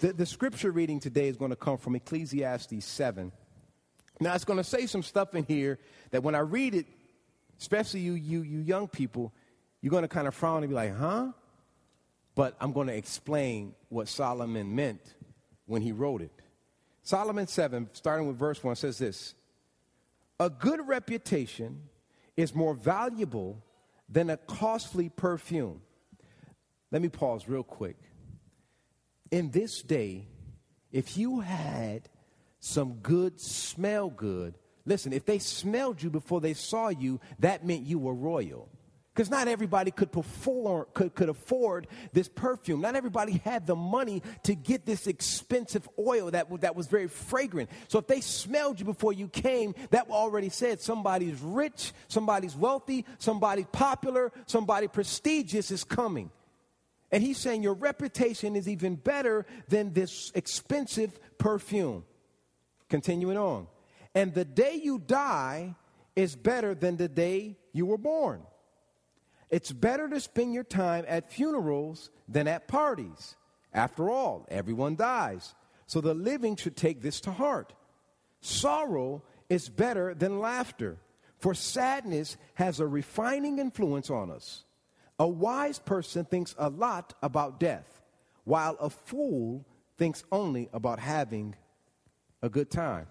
The, the scripture reading today is going to come from Ecclesiastes 7. Now, it's going to say some stuff in here that when I read it, especially you, you, you young people, you're going to kind of frown and be like, huh? But I'm going to explain what Solomon meant when he wrote it. Solomon 7, starting with verse 1, says this A good reputation is more valuable than a costly perfume. Let me pause real quick in this day, if you had some good, smell good, listen, if they smelled you before they saw you, that meant you were royal. Because not everybody could perform, could, could afford this perfume. Not everybody had the money to get this expensive oil that, that was very fragrant. So if they smelled you before you came, that already said somebody's rich, somebody's wealthy, somebody popular, somebody prestigious is coming. And he's saying your reputation is even better than this expensive perfume. Continuing on. And the day you die is better than the day you were born. It's better to spend your time at funerals than at parties. After all, everyone dies. So the living should take this to heart. Sorrow is better than laughter, for sadness has a refining influence on us. A wise person thinks a lot about death, while a fool thinks only about having a good time.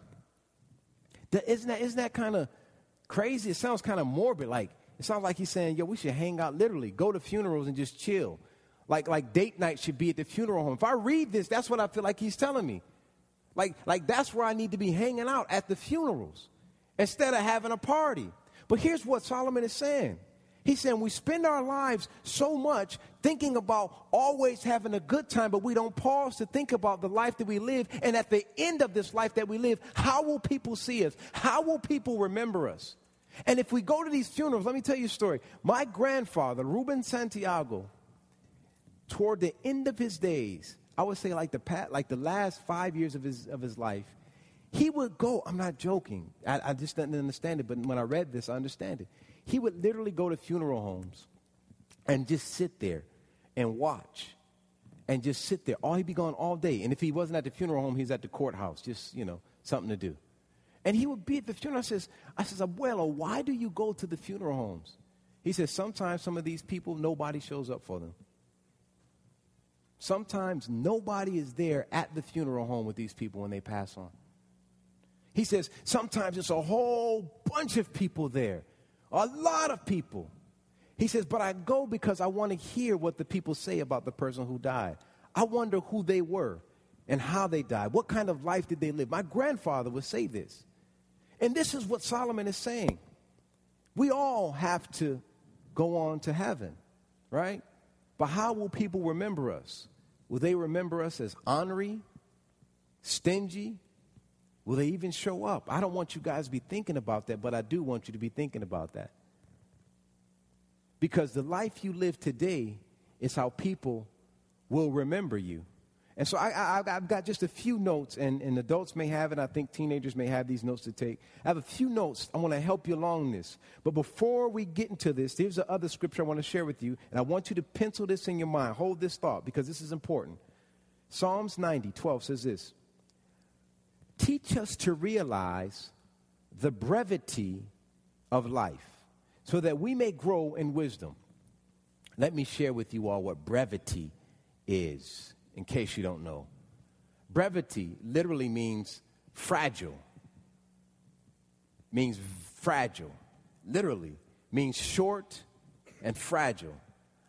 Isn't that, isn't that kind of crazy? It sounds kind of morbid. Like, it sounds like he's saying, yo, we should hang out literally, go to funerals and just chill. Like, like date night should be at the funeral home. If I read this, that's what I feel like he's telling me. Like, like that's where I need to be hanging out at the funerals instead of having a party. But here's what Solomon is saying He's saying we spend our lives so much thinking about always having a good time, but we don't pause to think about the life that we live. And at the end of this life that we live, how will people see us? How will people remember us? And if we go to these funerals, let me tell you a story. My grandfather, Ruben Santiago, toward the end of his days, I would say like the pat, like the last five years of his of his life, he would go. I'm not joking. I, I just didn't understand it, but when I read this, I understand it he would literally go to funeral homes and just sit there and watch and just sit there. All he'd be gone all day. And if he wasn't at the funeral home, he's at the courthouse, just, you know, something to do. And he would be at the funeral. I says, I says, Abuelo, why do you go to the funeral homes? He says, sometimes some of these people, nobody shows up for them. Sometimes nobody is there at the funeral home with these people when they pass on. He says, sometimes it's a whole bunch of people there a lot of people. He says, but I go because I want to hear what the people say about the person who died. I wonder who they were and how they died. What kind of life did they live? My grandfather would say this. And this is what Solomon is saying. We all have to go on to heaven, right? But how will people remember us? Will they remember us as ornery, stingy, Will they even show up? I don't want you guys to be thinking about that, but I do want you to be thinking about that. Because the life you live today is how people will remember you. And so I, have got just a few notes, and, and adults may have it. I think teenagers may have these notes to take. I have a few notes. I want to help you along this. But before we get into this, there's the other scripture I want to share with you, and I want you to pencil this in your mind. Hold this thought because this is important. Psalms 90, 12 says this teach us to realize the brevity of life so that we may grow in wisdom. Let me share with you all what brevity is, in case you don't know. Brevity literally means fragile, means fragile. Literally means short and fragile.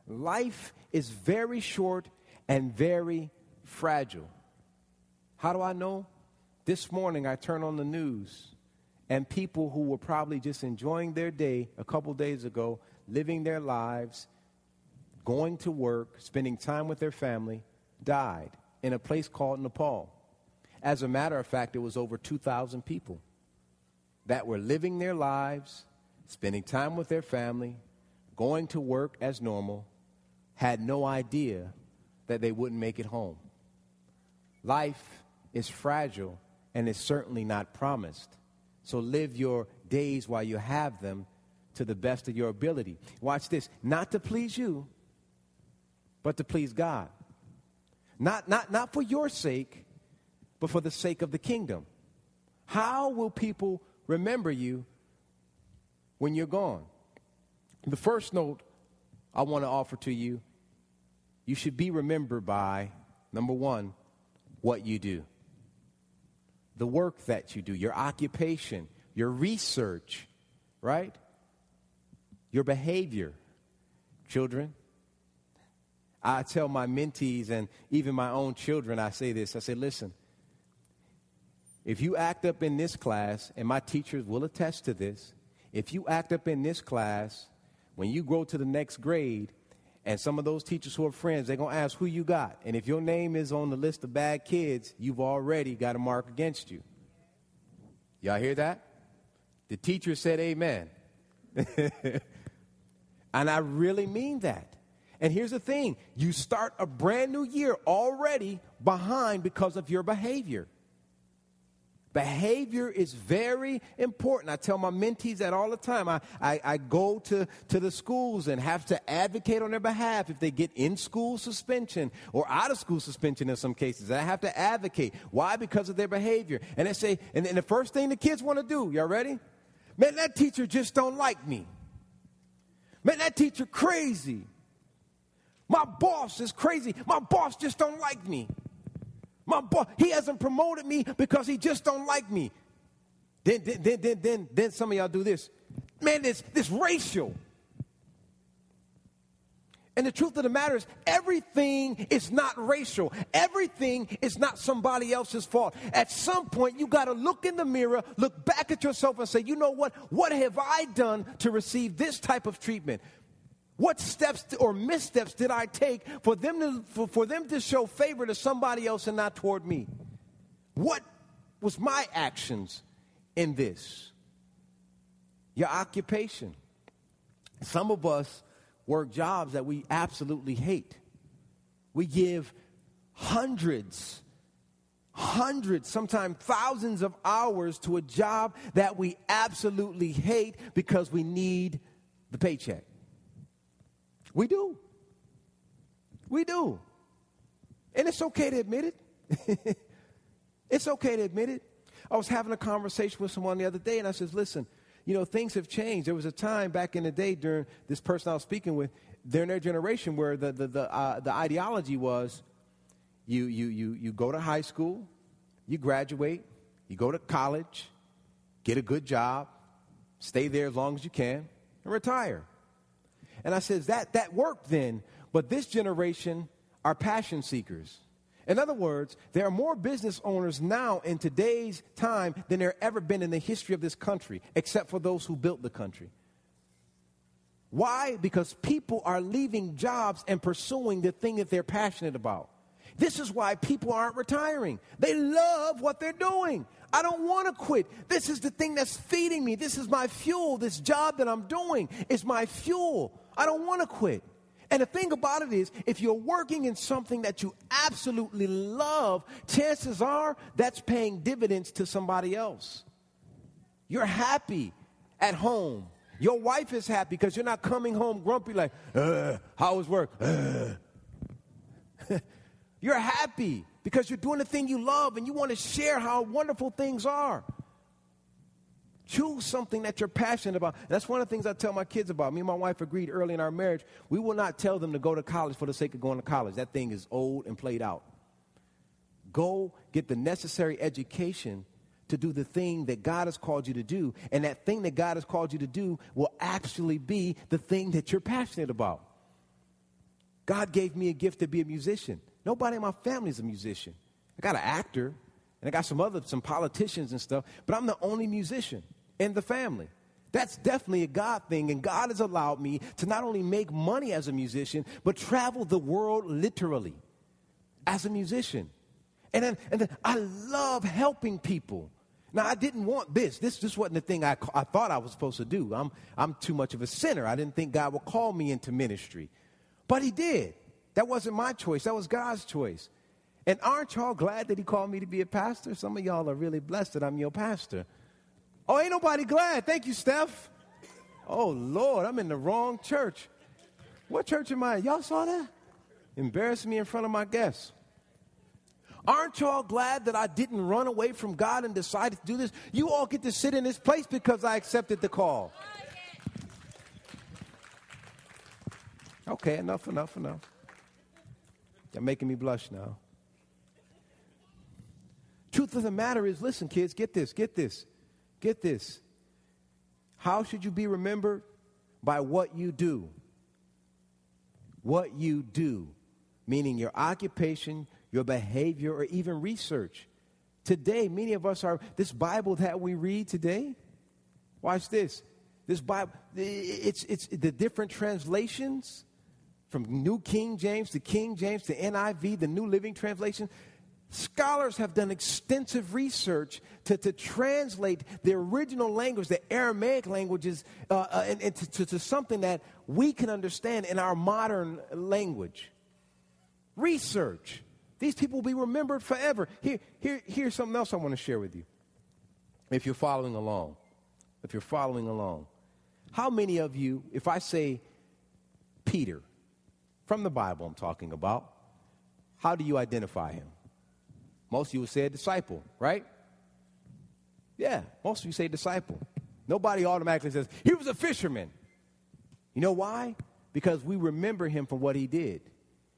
Life is very short and very fragile. How do I know? This morning I turn on the news and people who were probably just enjoying their day a couple days ago, living their lives, going to work, spending time with their family, died in a place called Nepal. As a matter of fact, it was over 2,000 people that were living their lives, spending time with their family, going to work as normal, had no idea that they wouldn't make it home. Life is fragile and is certainly not promised. So live your days while you have them to the best of your ability. Watch this not to please you, but to please God. Not, not, not for your sake, but for the sake of the kingdom. How will people remember you when you're gone? The first note I want to offer to you you should be remembered by, number one, what you do. The work that you do, your occupation, your research, right? Your behavior. Children, I tell my mentees and even my own children, I say this I say, listen, if you act up in this class, and my teachers will attest to this, if you act up in this class, when you grow to the next grade, and some of those teachers who are friends, they're going to ask who you got. And if your name is on the list of bad kids, you've already got a mark against you. Y'all hear that? The teacher said amen. and I really mean that. And here's the thing you start a brand new year already behind because of your behavior. Behavior is very important. I tell my mentees that all the time. I, I, I, go to, to the schools and have to advocate on their behalf if they get in school suspension or out of school suspension in some cases. I have to advocate. Why? Because of their behavior. And they say, and, and the first thing the kids want to do, y'all ready? Man, that teacher just don't like me. Man, that teacher crazy. My boss is crazy. My boss just don't like me. My boss, he hasn't promoted me because he just don't like me. Then, then, then, then, then, then some of y'all do this. Man, this, this racial. And the truth of the matter is, everything is not racial. Everything is not somebody else's fault. At some point, you got to look in the mirror, look back at yourself, and say, you know what? What have I done to receive this type of treatment? What steps or missteps did I take for them to, for, for them to show favor to somebody else and not toward me? What was my actions in this? Your occupation. Some of us work jobs that we absolutely hate. We give hundreds, hundreds, sometimes thousands of hours to a job that we absolutely hate because we need the paycheck. We do. We do. And it's okay to admit it. it's okay to admit it. I was having a conversation with someone the other day, and I says, listen, you know, things have changed. There was a time back in the day during this person I was speaking with, during their generation, where the, the, the, uh, the ideology was you, you, you, you go to high school, you graduate, you go to college, get a good job, stay there as long as you can, and retire. And I says, that, that worked then, but this generation are passion seekers. In other words, there are more business owners now in today's time than there ever been in the history of this country, except for those who built the country. Why? Because people are leaving jobs and pursuing the thing that they're passionate about. This is why people aren't retiring. They love what they're doing. I don't want to quit. This is the thing that's feeding me. This is my fuel. This job that I'm doing is my fuel. I don't want to quit. And the thing about it is, if you're working in something that you absolutely love, chances are that's paying dividends to somebody else. You're happy at home. Your wife is happy because you're not coming home grumpy like, uh, how was work? Uh. you're happy because you're doing the thing you love and you want to share how wonderful things are. Choose something that you're passionate about. That's one of the things I tell my kids about. Me and my wife agreed early in our marriage. We will not tell them to go to college for the sake of going to college. That thing is old and played out. Go get the necessary education to do the thing that God has called you to do. And that thing that God has called you to do will actually be the thing that you're passionate about. God gave me a gift to be a musician. Nobody in my family is a musician. I got an actor, and I got some other, some politicians and stuff, but I'm the only musician in the family. That's definitely a God thing, and God has allowed me to not only make money as a musician, but travel the world literally as a musician. And then, and then I love helping people. Now, I didn't want this. This just wasn't the thing I, I thought I was supposed to do. I'm, I'm too much of a sinner. I didn't think God would call me into ministry. But He did. That wasn't my choice, that was God's choice. And aren't y'all glad that He called me to be a pastor? Some of y'all are really blessed that I'm your pastor. Oh, ain't nobody glad. Thank you, Steph. Oh, Lord, I'm in the wrong church. What church am I? Y'all saw that? Embarrassed me in front of my guests. Aren't y'all glad that I didn't run away from God and decided to do this? You all get to sit in this place because I accepted the call. Okay, enough, enough, enough. You're making me blush now. Truth of the matter is listen, kids, get this, get this, get this. How should you be remembered? By what you do. What you do, meaning your occupation, your behavior, or even research. Today, many of us are, this Bible that we read today, watch this. This Bible, it's, it's the different translations from New King James to King James to NIV, the New Living Translation. Scholars have done extensive research to, to translate the original language, the Aramaic languages, uh, uh, and to, to something that we can understand in our modern language. Research. These people will be remembered forever. Here, here, here's something else I want to share with you. If you're following along, if you're following along, how many of you, if I say Peter, from the Bible I'm talking about, how do you identify him? Most of you would say disciple, right? Yeah, most of you say disciple. Nobody automatically says, he was a fisherman. You know why? Because we remember him for what he did.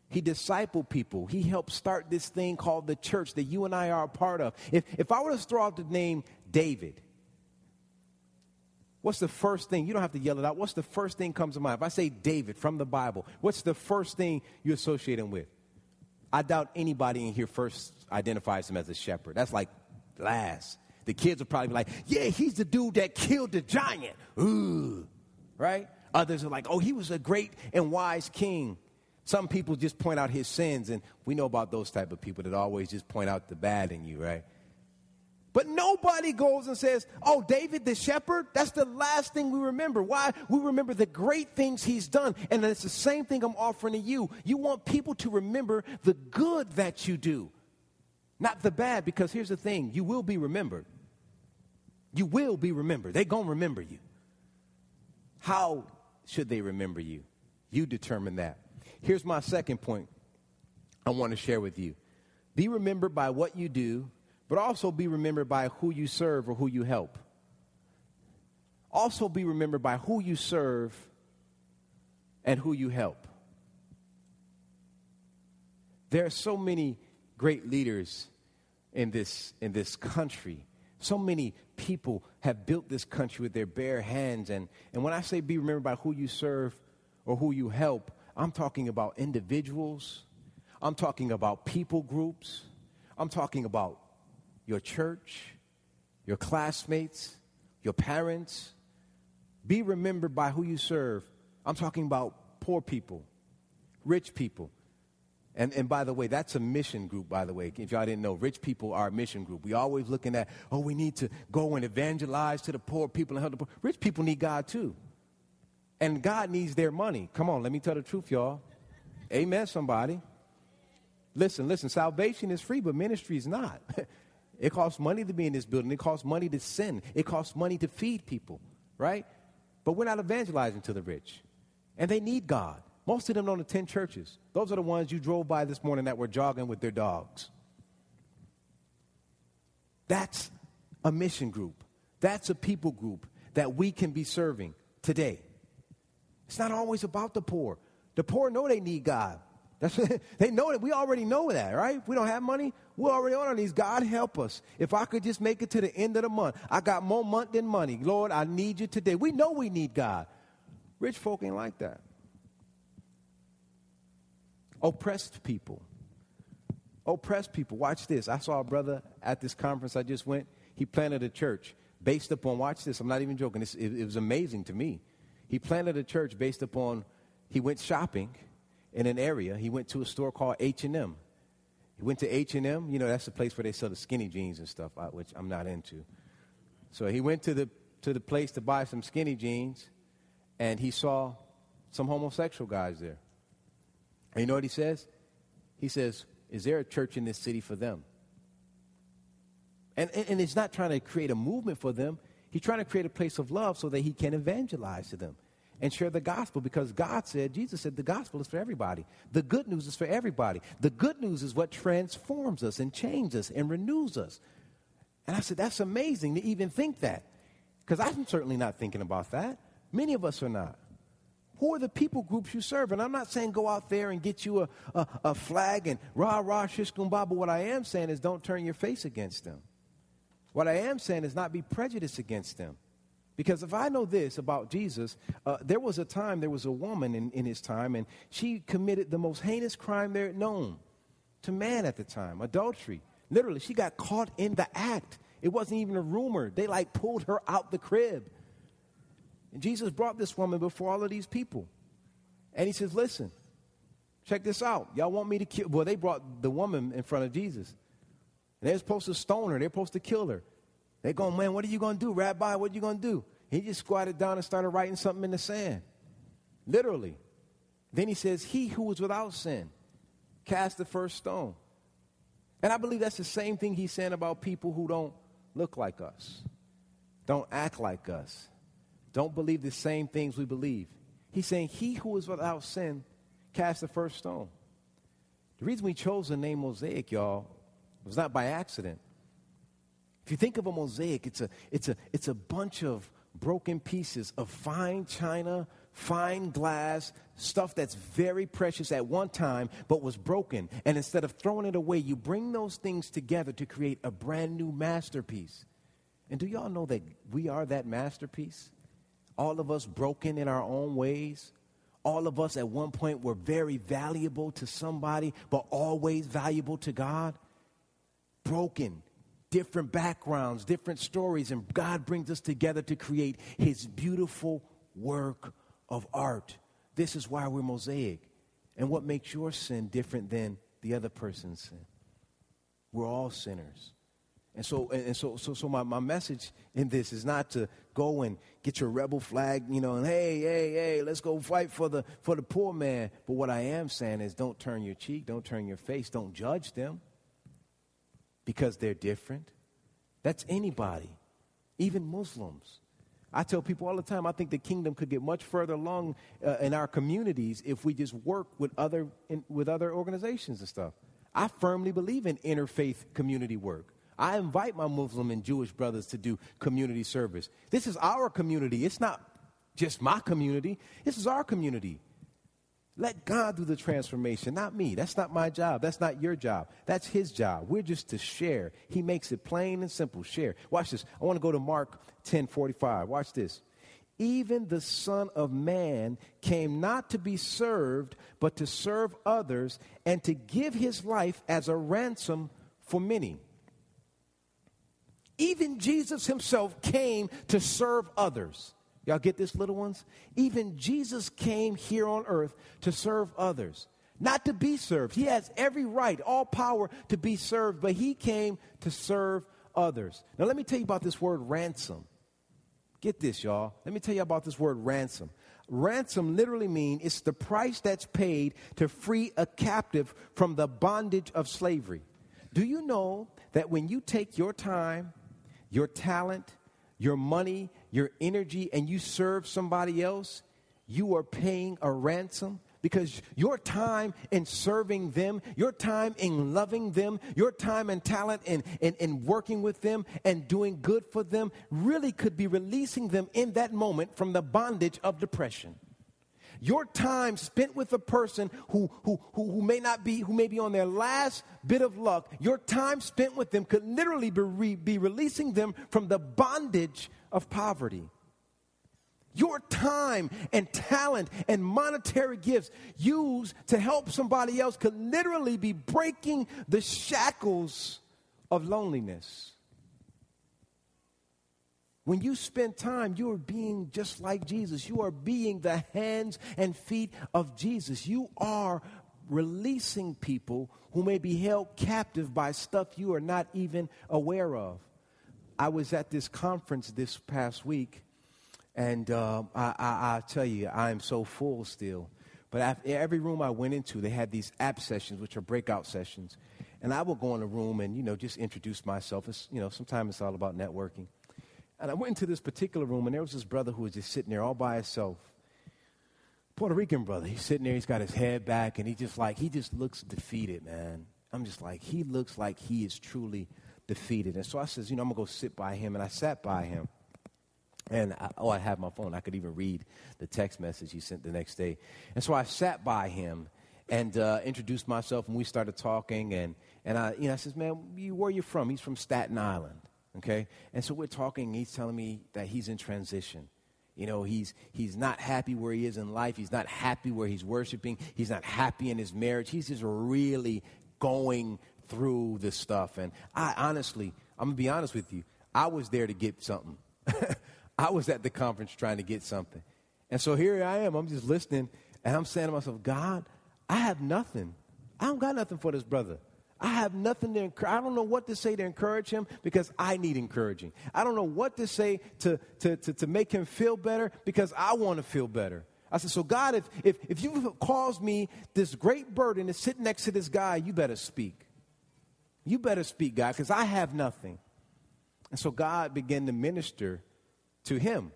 He discipled people. He helped start this thing called the church that you and I are a part of. If, if I were to throw out the name David, what's the first thing? You don't have to yell it out. What's the first thing comes to mind? If I say David from the Bible, what's the first thing you associate him with? I doubt anybody in here first identifies him as a shepherd. That's like last. The kids will probably be like, yeah, he's the dude that killed the giant. Ooh, right? Others are like, oh, he was a great and wise king. Some people just point out his sins, and we know about those type of people that always just point out the bad in you, right? But nobody goes and says, Oh, David the shepherd, that's the last thing we remember. Why? We remember the great things he's done. And it's the same thing I'm offering to you. You want people to remember the good that you do, not the bad, because here's the thing you will be remembered. You will be remembered. They're going to remember you. How should they remember you? You determine that. Here's my second point I want to share with you be remembered by what you do, but also be remembered by who you serve or who you help. Also be remembered by who you serve and who you help. There are so many great leaders in this, in this country. So many people have built this country with their bare hands. And, and when I say be remembered by who you serve or who you help, I'm talking about individuals. I'm talking about people groups. I'm talking about your church, your classmates, your parents. Be remembered by who you serve. I'm talking about poor people, rich people. And, and by the way, that's a mission group, by the way. If y'all didn't know, rich people are a mission group. We always looking at, oh, we need to go and evangelize to the poor people and help the poor. Rich people need God too. And God needs their money. Come on, let me tell the truth, y'all. Amen, somebody. Listen, listen, salvation is free, but ministry is not. it costs money to be in this building, it costs money to sin, it costs money to feed people, right? But we're not evangelizing to the rich. And they need God. Most of them don't attend churches. Those are the ones you drove by this morning that were jogging with their dogs. That's a mission group. That's a people group that we can be serving today. It's not always about the poor. The poor know they need God. That's, they know that. We already know that, right? If we don't have money, We're already on our knees. God, help us. If I could just make it to the end of the month, I got more month than money. Lord, I need you today. We know we need God. Rich folk ain't like that. Oppressed people. Oppressed people. Watch this. I saw a brother at this conference I just went. He planted a church based upon, watch this, I'm not even joking. It, it was amazing to me. He planted a church based upon, he went shopping in an area. He went to a store called H&M. He went to H&M. You know, that's the place where they sell the skinny jeans and stuff, uh, which I'm not into. So he went to the, to the place to buy some skinny jeans, and he saw some homosexual guys there. And you know what he says? He says, Is there a church in this city for them? And, and, and he's not trying to create a movement for them. He's trying to create a place of love so that he can evangelize to them and share the gospel because God said, Jesus said, the gospel is for everybody. The good news is for everybody. The good news is what transforms us and changes us and renews us. And I said, that's amazing to even think that because I'm certainly not thinking about that. Many of us are not. Who are the people groups you serve? And I'm not saying go out there and get you a, a, a flag and rah, rah, shish, but what I am saying is don't turn your face against them. What I am saying is not be prejudiced against them. Because if I know this about Jesus, uh, there was a time, there was a woman in, in his time, and she committed the most heinous crime there known to man at the time adultery. Literally, she got caught in the act. It wasn't even a rumor. They like pulled her out the crib. And Jesus brought this woman before all of these people. And he says, Listen, check this out. Y'all want me to kill? Well, they brought the woman in front of Jesus. And they're supposed to stone her, they're supposed to kill her. They're going, man, what are you going to do, Rabbi? What are you going to do? He just squatted down and started writing something in the sand. Literally. Then he says, He who was without sin cast the first stone. And I believe that's the same thing he's saying about people who don't look like us, don't act like us, don't believe the same things we believe. He's saying, He who is without sin cast the first stone. The reason we chose the name Mosaic, y'all, was not by accident. If you think of a mosaic, it's a, it's a, it's a bunch of broken pieces of fine china, fine glass, stuff that's very precious at one time, but was broken. And instead of throwing it away, you bring those things together to create a brand new masterpiece. And do y'all know that we are that masterpiece? All of us broken in our own ways. All of us at one point were very valuable to somebody, but always valuable to God. Broken, different backgrounds, different stories, and God brings us together to create His beautiful work of art. This is why we're mosaic. And what makes your sin different than the other person's sin? We're all sinners. And so, and so, so, so my, my message in this is not to go and get your rebel flag, you know, and hey, hey, hey, let's go fight for the, for the poor man. But what I am saying is don't turn your cheek, don't turn your face, don't judge them because they're different. That's anybody, even Muslims. I tell people all the time, I think the kingdom could get much further along uh, in our communities if we just work with other, in, with other organizations and stuff. I firmly believe in interfaith community work. I invite my Muslim and Jewish brothers to do community service. This is our community. It's not just my community, this is our community. Let God do the transformation, not me. That's not my job. That's not your job. That's his job. We're just to share. He makes it plain and simple. Share. Watch this. I want to go to Mark 10 45. Watch this. Even the Son of Man came not to be served, but to serve others and to give his life as a ransom for many. Even Jesus himself came to serve others. Y'all get this, little ones? Even Jesus came here on earth to serve others, not to be served. He has every right, all power to be served, but he came to serve others. Now, let me tell you about this word ransom. Get this, y'all. Let me tell you about this word ransom. Ransom literally means it's the price that's paid to free a captive from the bondage of slavery. Do you know that when you take your time, your talent, your money, your energy, and you serve somebody else, you are paying a ransom because your time in serving them, your time in loving them, your time and talent in, in, in, working with them and doing good for them really could be releasing them in that moment from the bondage of depression. Your time spent with a person who, who, who, who, may not be, who may be on their last bit of luck, your time spent with them could literally be, re, be releasing them from the bondage of poverty. Your time and talent and monetary gifts used to help somebody else could literally be breaking the shackles of loneliness. When you spend time, you are being just like Jesus. You are being the hands and feet of Jesus. You are releasing people who may be held captive by stuff you are not even aware of. I was at this conference this past week, and uh, I, I, I, tell you, I am so full still. But every room I went into, they had these app sessions, which are breakout sessions. And I would go in a room and, you know, just introduce myself. It's, you know, sometimes it's all about networking. And I went into this particular room, and there was this brother who was just sitting there all by himself. Puerto Rican brother. He's sitting there, he's got his head back, and he just like, he just looks defeated, man. I'm just like, he looks like he is truly defeated. And so I says, you know, I'm going to go sit by him. And I sat by him. And I, oh, I have my phone. I could even read the text message he sent the next day. And so I sat by him and uh, introduced myself, and we started talking. And, and I, you know, I says, man, where are you from? He's from Staten Island okay? And so we're talking, he's telling me that he's in transition. You know, he's, he's not happy where he is in life. He's not happy where he's worshiping. He's not happy in his marriage. He's just really going through this stuff. And I honestly, I'm going to be honest with you, I was there to get something. I was at the conference trying to get something. And so here I am. I'm just listening, and I'm saying to myself, God, I have nothing. I don't got nothing for this brother. I have nothing to encourage. I don't know what to say to encourage him because I need encouraging. I don't know what to say to, to, to, to make him feel better because I want to feel better. I said, So, God, if, if, if you've caused me this great burden to sit next to this guy, you better speak. You better speak, God, because I have nothing. And so God began to minister to him.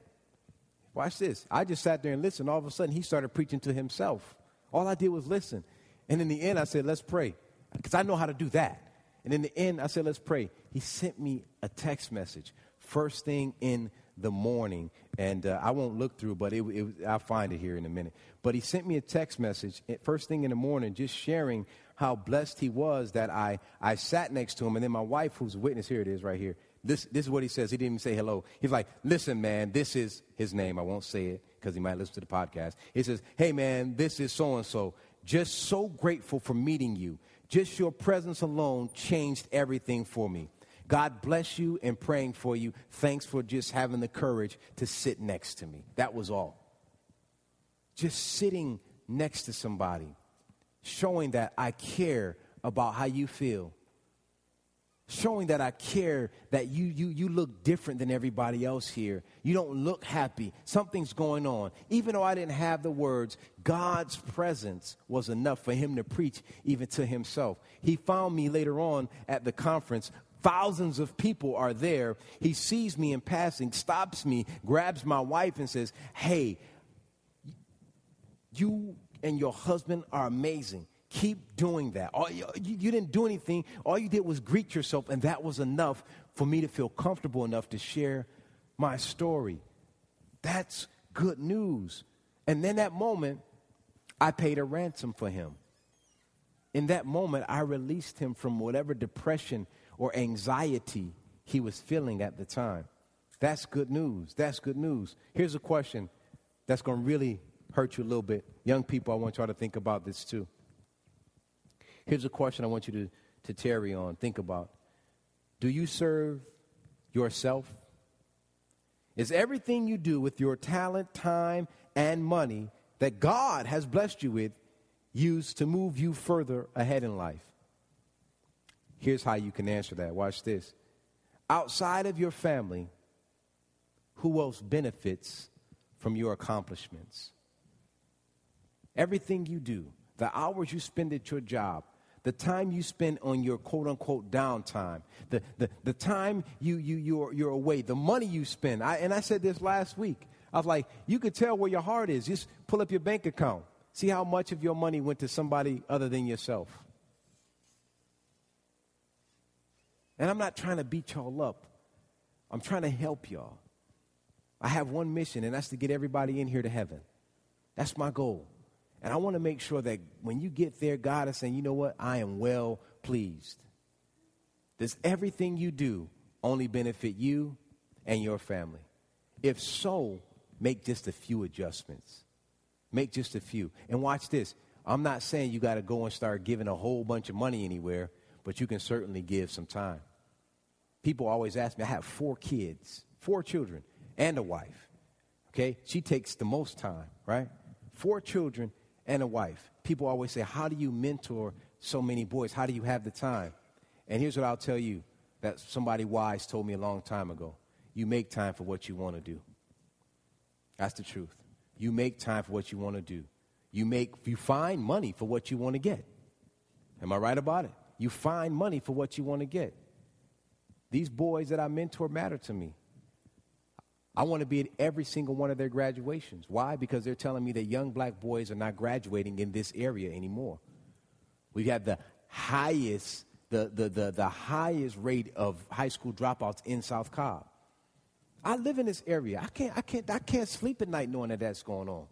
Watch this. I just sat there and listened. All of a sudden, he started preaching to himself. All I did was listen. And in the end, I said, Let's pray because I know how to do that. And in the end, I said, let's pray. He sent me a text message first thing in the morning. And uh, I won't look through, but it, it, I'll find it here in a minute. But he sent me a text message eh, first thing in the morning, just sharing how blessed he was that I, I sat next to him. And then my wife, who's a witness, here it is right here. This, this is what he says. He didn't even say hello. He's like, listen, man, this is his name. I won't say it because he might listen to the podcast. He says, hey, man, this is so and so. Just so grateful for meeting you. Just your presence alone changed everything for me. God bless you and praying for you. Thanks for just having the courage to sit next to me. That was all. Just sitting next to somebody, showing that I care about how you feel showing that I care that you, you, you look different than everybody else here. You don't look happy. Something's going on. Even though I didn't have the words, God's presence was enough for him to preach even to himself. He found me later on at the conference. Thousands of people are there. He sees me in passing, stops me, grabs my wife, and says, Hey, you and your husband are amazing. Keep doing that. All, you, you didn't do anything. All you did was greet yourself, and that was enough for me to feel comfortable enough to share my story. That's good news. And then that moment, I paid a ransom for him. In that moment, I released him from whatever depression or anxiety he was feeling at the time. That's good news. That's good news. Here's a question that's going to really hurt you a little bit. Young people, I want y'all to think about this too. Here's a question I want you to, to tarry on, think about. Do you serve yourself? Is everything you do with your talent, time, and money that God has blessed you with used to move you further ahead in life? Here's how you can answer that. Watch this. Outside of your family, who else benefits from your accomplishments? Everything you do, the hours you spend at your job, the time you spend on your quote unquote downtime, the, the, the time you, you, you're, you're away, the money you spend. I, and I said this last week. I was like, you could tell where your heart is. Just pull up your bank account. See how much of your money went to somebody other than yourself. And I'm not trying to beat y'all up, I'm trying to help y'all. I have one mission, and that's to get everybody in here to heaven. That's my goal. And I want to make sure that when you get there, God is saying, you know what? I am well pleased. Does everything you do only benefit you and your family? If so, make just a few adjustments. Make just a few. And watch this. I'm not saying you got to go and start giving a whole bunch of money anywhere, but you can certainly give some time. People always ask me, I have four kids, four children, and a wife. Okay? She takes the most time, right? Four children and a wife. People always say, How do you mentor so many boys? How do you have the time? And here's what I'll tell you that somebody wise told me a long time ago you make time for what you want to do. That's the truth. You make time for what you want to do. You make you find money for what you want to get. Am I right about it? You find money for what you want to get. These boys that I mentor matter to me. I want to be at every single one of their graduations. Why? Because they're telling me that young black boys are not graduating in this area anymore. We have had the highest, the, the, the, the highest rate of high school dropouts in South Cobb. I live in this area. I can't, I can't, I can't sleep at night knowing that that's going on.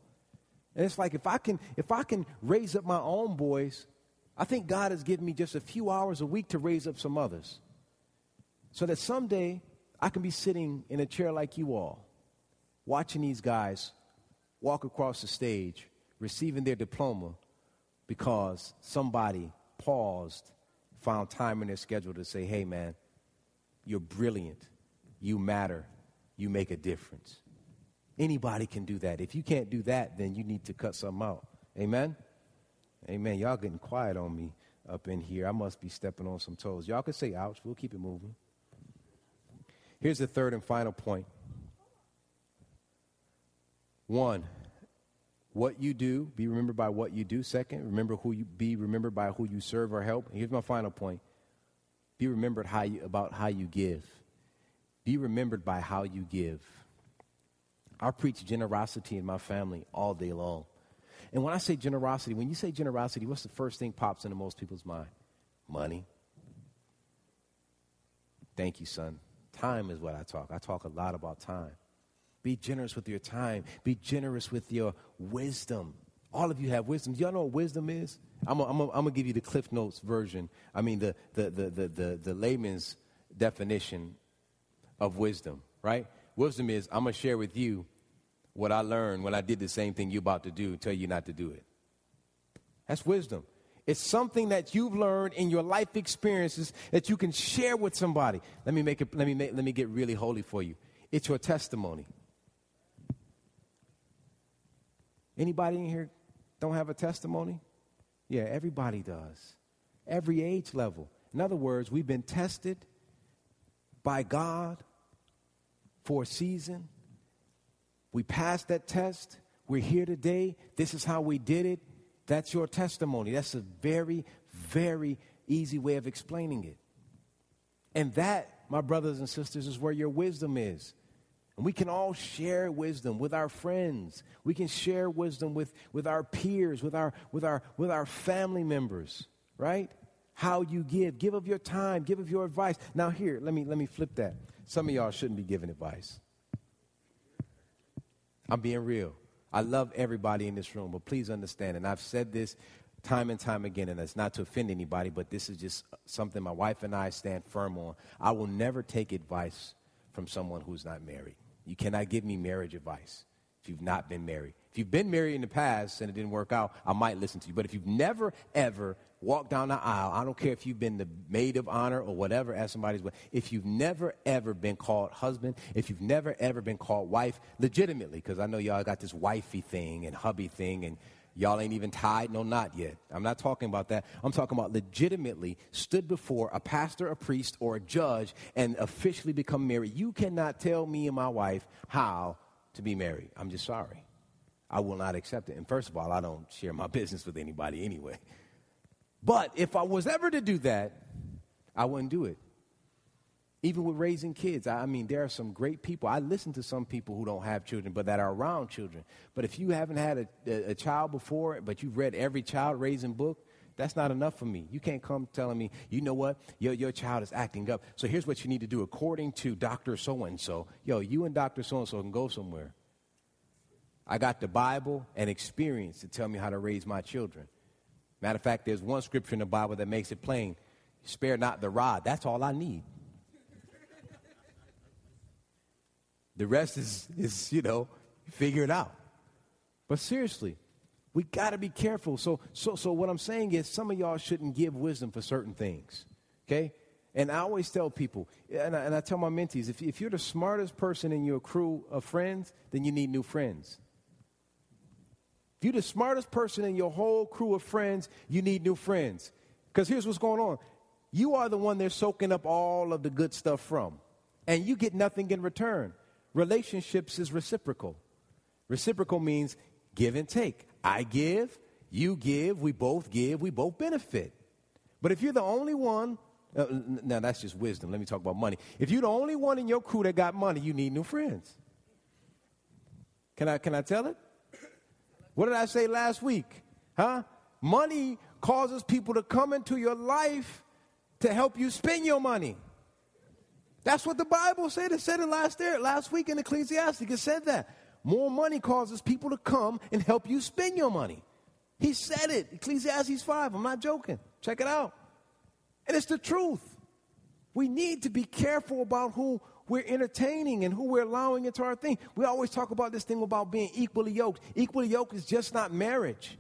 And it's like if I can, if I can raise up my own boys, I think God has given me just a few hours a week to raise up some others. So that someday I can be sitting in a chair like you all, watching these guys walk across the stage, receiving their diploma because somebody paused, found time in their schedule to say, hey, man, you're brilliant, you matter, you make a difference. Anybody can do that. If you can't do that, then you need to cut something out. Amen? Amen. Y'all getting quiet on me up in here. I must be stepping on some toes. Y'all can say ouch. We'll keep it moving. Here's the third and final point. One, what you do, be remembered by what you do. Second, remember who you be remembered by who you serve or help. Here's my final point. Be remembered how you, about how you give. Be remembered by how you give. I preach generosity in my family all day long. And when I say generosity, when you say generosity, what's the first thing pops into most people's mind? Money. Thank you, son. Time is what I talk. I talk a lot about time. Be generous with your time. Be generous with your wisdom. All of you have wisdom. Do y'all know what wisdom is? I'm going to give you the Cliff Notes version. I mean, the, the, the, the, the, the layman's definition of wisdom, right? Wisdom is I'm going to share with you what I learned when I did the same thing you're about to do, tell you not to do it. That's wisdom. It's something that you've learned in your life experiences that you can share with somebody. Let me make it, let me make, let me get really holy for you. It's your testimony. Anybody in here don't have a testimony? Yeah, everybody does. Every age level. In other words, we've been tested by God for a season. We passed that test. We're here today. This is how we did it. That's your testimony. That's a very, very easy way of explaining it. And that, my brothers and sisters, is where your wisdom is. And we can all share wisdom with our friends. We can share wisdom with, with our peers, with our, with, our, with our family members, right? How you give. Give of your time, give of your advice. Now, here, let me, let me flip that. Some of y'all shouldn't be giving advice. I'm being real. I love everybody in this room, but please understand, and I've said this time and time again, and it's not to offend anybody, but this is just something my wife and I stand firm on. I will never take advice from someone who's not married. You cannot give me marriage advice if you've not been married. If you've been married in the past and it didn't work out, I might listen to you. But if you've never, ever walked down the aisle, I don't care if you've been the maid of honor or whatever as somebody's, wedding, if you've never, ever been called husband, if you've never, ever been called wife, legitimately, because I know y'all got this wifey thing and hubby thing and Y'all ain't even tied, no, not yet. I'm not talking about that. I'm talking about legitimately stood before a pastor, a priest, or a judge and officially become married. You cannot tell me and my wife how to be married. I'm just sorry. I will not accept it. And first of all, I don't share my business with anybody anyway. But if I was ever to do that, I wouldn't do it. Even with raising kids, I mean, there are some great people. I listen to some people who don't have children, but that are around children. But if you haven't had a, a, child before, but you've read every child raising book, that's not enough for me. You can't come telling me, you know what, your, your child is acting up. So here's what you need to do according to Dr. So and so. Yo, you and Dr. So and so can go somewhere. I got the Bible and experience to tell me how to raise my children. Matter of fact, there's one scripture in the Bible that makes it plain spare not the rod. That's all I need. the rest is, is, you know, figure it out. But seriously, we got to be careful. So, so, so what I'm saying is some of y'all shouldn't give wisdom for certain things. Okay? And I always tell people, and I, and I tell my mentees, if, if you're the smartest person in your crew of friends, then you need new friends. You're the smartest person in your whole crew of friends, you need new friends. Because here's what's going on you are the one they're soaking up all of the good stuff from, and you get nothing in return. Relationships is reciprocal. Reciprocal means give and take. I give, you give, we both give, we both benefit. But if you're the only one uh, now, that's just wisdom. Let me talk about money. If you're the only one in your crew that got money, you need new friends. Can I, can I tell it? What did I say last week? Huh? Money causes people to come into your life to help you spend your money. That's what the Bible said. It said it last year, last week in Ecclesiastes. It said that. More money causes people to come and help you spend your money. He said it. Ecclesiastes 5. I'm not joking. Check it out. And it's the truth. We need to be careful about who we're entertaining and who we're allowing into our thing. We always talk about this thing about being equally yoked. Equally yoked is just not marriage.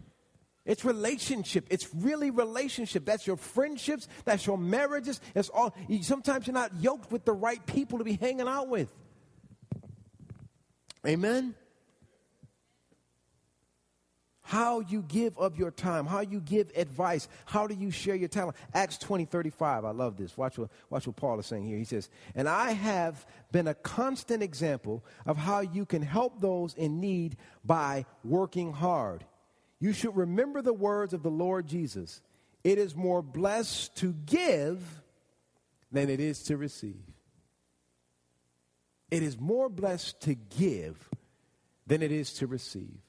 It's relationship. It's really relationship. That's your friendships. That's your marriages. It's all. Sometimes you're not yoked with the right people to be hanging out with. Amen how you give of your time, how you give advice, how do you share your talent. Acts 20, 35. I love this. Watch what, watch what Paul is saying here. He says, And I have been a constant example of how you can help those in need by working hard. You should remember the words of the Lord Jesus. It is more blessed to give than it is to receive. It is more blessed to give than it is to receive.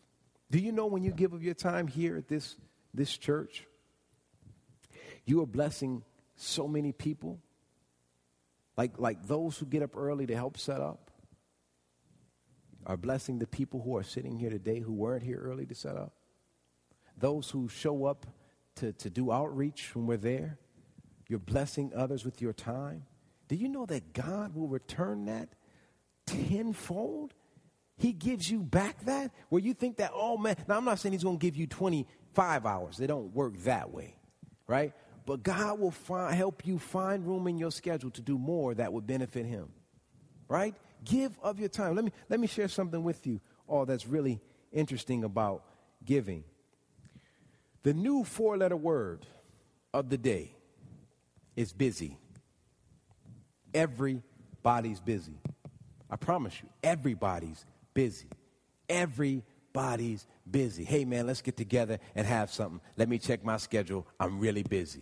Do you know when you give of your time here at this, this church, you are blessing so many people? Like, like those who get up early to help set up are blessing the people who are sitting here today who weren't here early to set up. Those who show up to, to do outreach when we're there, you're blessing others with your time. Do you know that God will return that tenfold? He gives you back that where you think that, oh man, now I'm not saying he's going to give you 25 hours. They don't work that way, right? But God will help you find room in your schedule to do more that would benefit him, right? Give of your time. Let me, let me share something with you, all that's really interesting about giving. The new four letter word of the day is busy. Everybody's busy. I promise you, everybody's busy. Everybody's busy. Hey, man, let's get together and have something. Let me check my schedule. I'm really busy.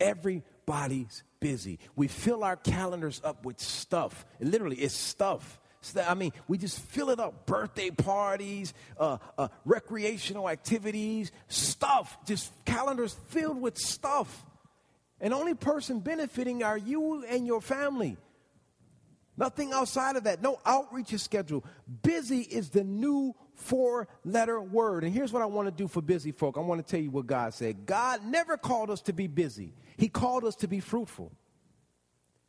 Everybody's busy. We fill our calendars up with stuff. Literally, it's stuff. I mean, we just fill it up. Birthday parties, uh, uh, recreational activities, stuff. Just calendars filled with stuff. And only person benefiting are you and your family. Nothing outside of that. No outreach is scheduled. Busy is the new four letter word. And here's what I want to do for busy folk I want to tell you what God said. God never called us to be busy, He called us to be fruitful.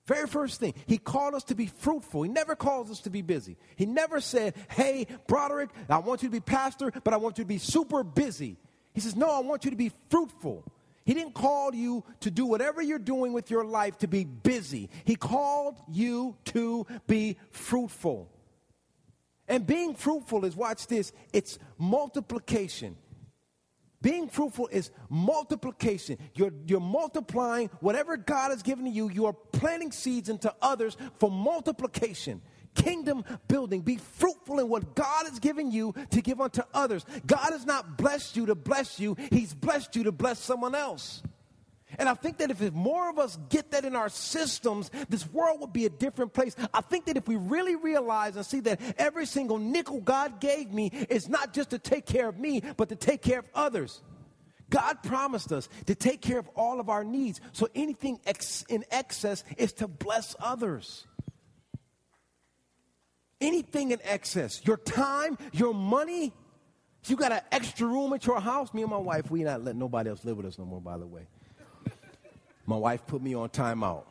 Very first thing, He called us to be fruitful. He never calls us to be busy. He never said, Hey, Broderick, I want you to be pastor, but I want you to be super busy. He says, No, I want you to be fruitful. He didn't call you to do whatever you're doing with your life to be busy. He called you to be fruitful. And being fruitful is, watch this, it's multiplication. Being fruitful is multiplication. You're, you're multiplying whatever God has given to you. You are planting seeds into others for multiplication kingdom building. Be fruitful in what God has given you to give unto others. God has not blessed you to bless you, He's blessed you to bless someone else. And I think that if more of us get that in our systems, this world would be a different place. I think that if we really realize and see that every single nickel God gave me is not just to take care of me, but to take care of others. God promised us to take care of all of our needs. So anything ex- in excess is to bless others. Anything in excess, your time, your money. You got an extra room at your house. Me and my wife, we not let nobody else live with us no more, by the way. My wife put me on timeout.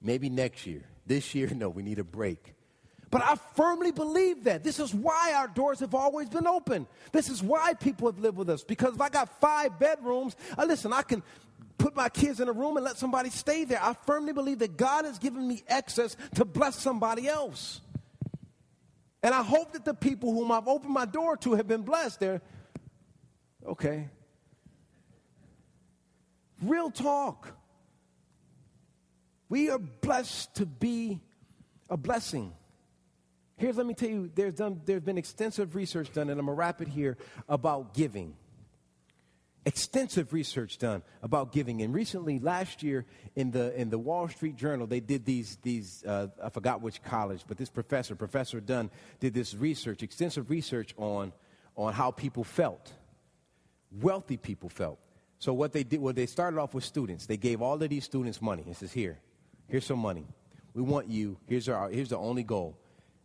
Maybe next year. This year, no, we need a break. But I firmly believe that. This is why our doors have always been open. This is why people have lived with us. Because if I got five bedrooms, uh, listen, I can put my kids in a room and let somebody stay there. I firmly believe that God has given me access to bless somebody else. And I hope that the people whom I've opened my door to have been blessed. They're okay. Real talk. We are blessed to be a blessing. Here's, let me tell you, there's, done, there's been extensive research done, and I'm going to wrap it here, about giving. Extensive research done about giving. And recently, last year, in the, in the Wall Street Journal, they did these, these uh, I forgot which college, but this professor, Professor Dunn, did this research, extensive research on, on how people felt. Wealthy people felt. So what they did, well, they started off with students. They gave all of these students money. It says, here, here's some money. We want you, here's, our, here's the only goal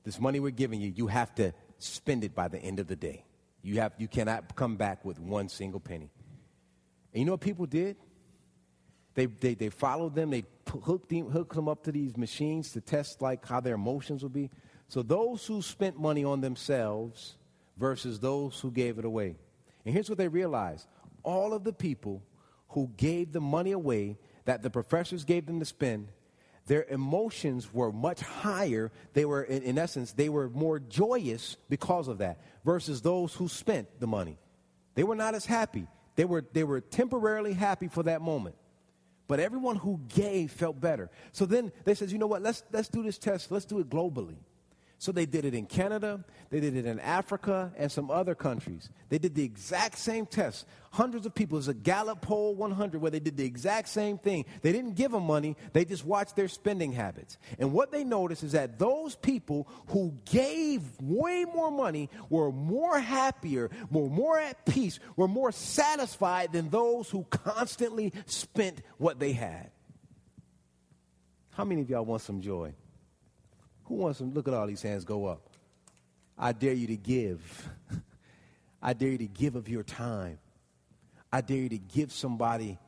this money we're giving you, you have to spend it by the end of the day. You, have, you cannot come back with one single penny. And you know what people did? They, they, they followed them. They hooked them, hooked them up to these machines to test like how their emotions would be. So those who spent money on themselves versus those who gave it away. And here's what they realized. All of the people who gave the money away that the professors gave them to spend their emotions were much higher. They were, in, in, essence, they were more joyous because of that versus those who spent the money. They were not as happy. They were, they were temporarily happy for that moment. But everyone who gave felt better. So then they said, you know what, let's, let's do this test. Let's do it globally. So they did it in Canada, they did it in Africa, and some other countries. They did the exact same test. Hundreds of people. It was a Gallup poll 100 where they did the exact same thing. They didn't give them money, they just watched their spending habits. And what they noticed is that those people who gave way more money were more happier, were more at peace, were more satisfied than those who constantly spent what they had. How many of y'all want some joy? Who wants to look at all these hands go up? I dare you to give. I dare you to give of your time. I dare you to give somebody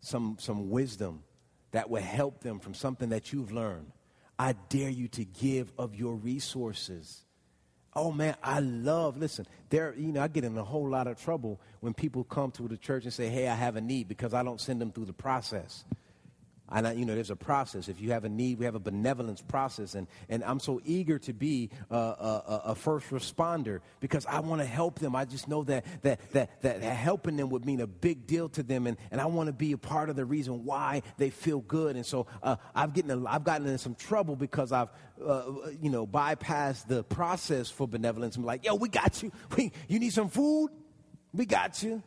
some, some wisdom that will help them from something that you've learned. I dare you to give of your resources. Oh man, I love, listen, there, you know, I get in a whole lot of trouble when people come to the church and say, hey, I have a need because I don't send them through the process. And, I, you know, there's a process. If you have a need, we have a benevolence process. And, and I'm so eager to be a, a, a first responder because I want to help them. I just know that, that, that, that helping them would mean a big deal to them. And, and I want to be a part of the reason why they feel good. And so uh, I've, getting a, I've gotten in some trouble because I've, uh, you know, bypassed the process for benevolence. I'm like, yo, we got you. We, you need some food? We got you.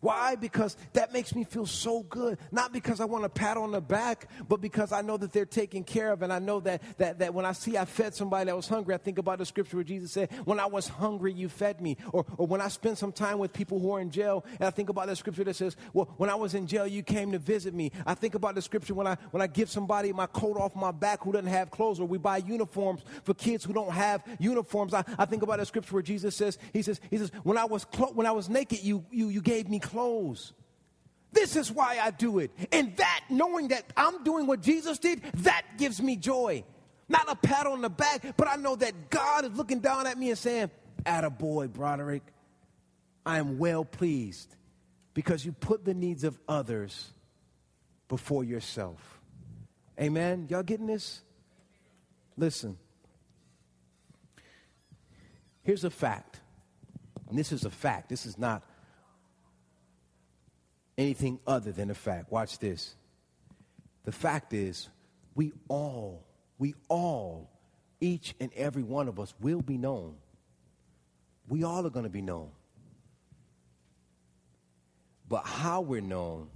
Why? Because that makes me feel so good. Not because I want a pat on the back, but because I know that they're taken care of. And I know that, that, that when I see I fed somebody that was hungry, I think about the scripture where Jesus said, When I was hungry, you fed me. Or, or when I spend some time with people who are in jail, and I think about the scripture that says, Well, when I was in jail, you came to visit me. I think about the scripture when I, when I give somebody my coat off my back who doesn't have clothes, or we buy uniforms for kids who don't have uniforms. I, I think about the scripture where Jesus says, He says, He says, When I was, clo- when I was naked, you, you, you gave me clothes. This is why I do it. And that, knowing that I'm doing what Jesus did, that gives me joy. Not a pat on the back, but I know that God is looking down at me and saying, boy, Broderick, I am well pleased because you put the needs of others before yourself. Amen? Y'all getting this? Listen. Here's a fact. And this is a fact. This is not anything other than a fact. Watch this. The fact is, we all, we all, each and every one of us will be known. We all are going to be known. But how we're known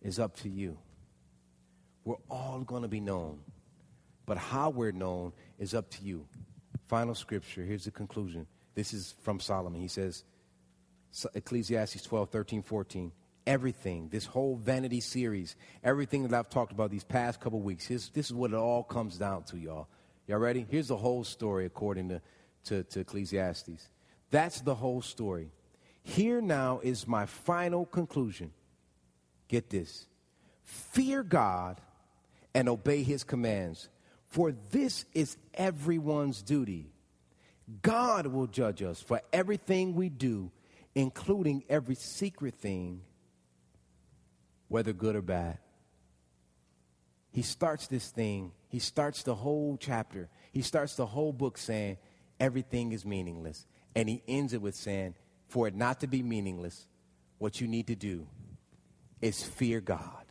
is up to you. We're all going to be known. But how we're known is up to you. Final scripture. Here's the conclusion. This is from Solomon. He says, Ecclesiastes 12, 13, 14. Everything, this whole vanity series, everything that I've talked about these past couple weeks, this is what it all comes down to, y'all. Y'all ready? Here's the whole story according to, to, to Ecclesiastes. That's the whole story. Here now is my final conclusion. Get this fear God and obey his commands, for this is everyone's duty. God will judge us for everything we do, including every secret thing, whether good or bad. He starts this thing, he starts the whole chapter, he starts the whole book saying everything is meaningless. And he ends it with saying, for it not to be meaningless, what you need to do is fear God.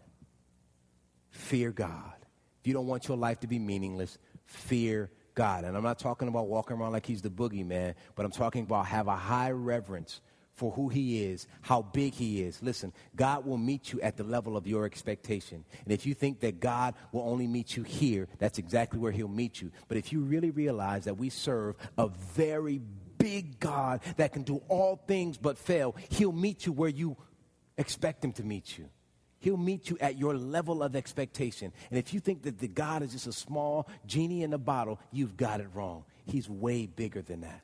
Fear God. If you don't want your life to be meaningless, fear God. And I'm not talking about walking around like he's the boogeyman, but I'm talking about have a high reverence for who he is, how big he is. Listen, God will meet you at the level of your expectation. And if you think that God will only meet you here, that's exactly where he'll meet you. But if you really realize that we serve a very big God that can do all things but fail, he'll meet you where you expect him to meet you. He'll meet you at your level of expectation. And if you think that the God is just a small genie in a bottle, you've got it wrong. He's way bigger than that.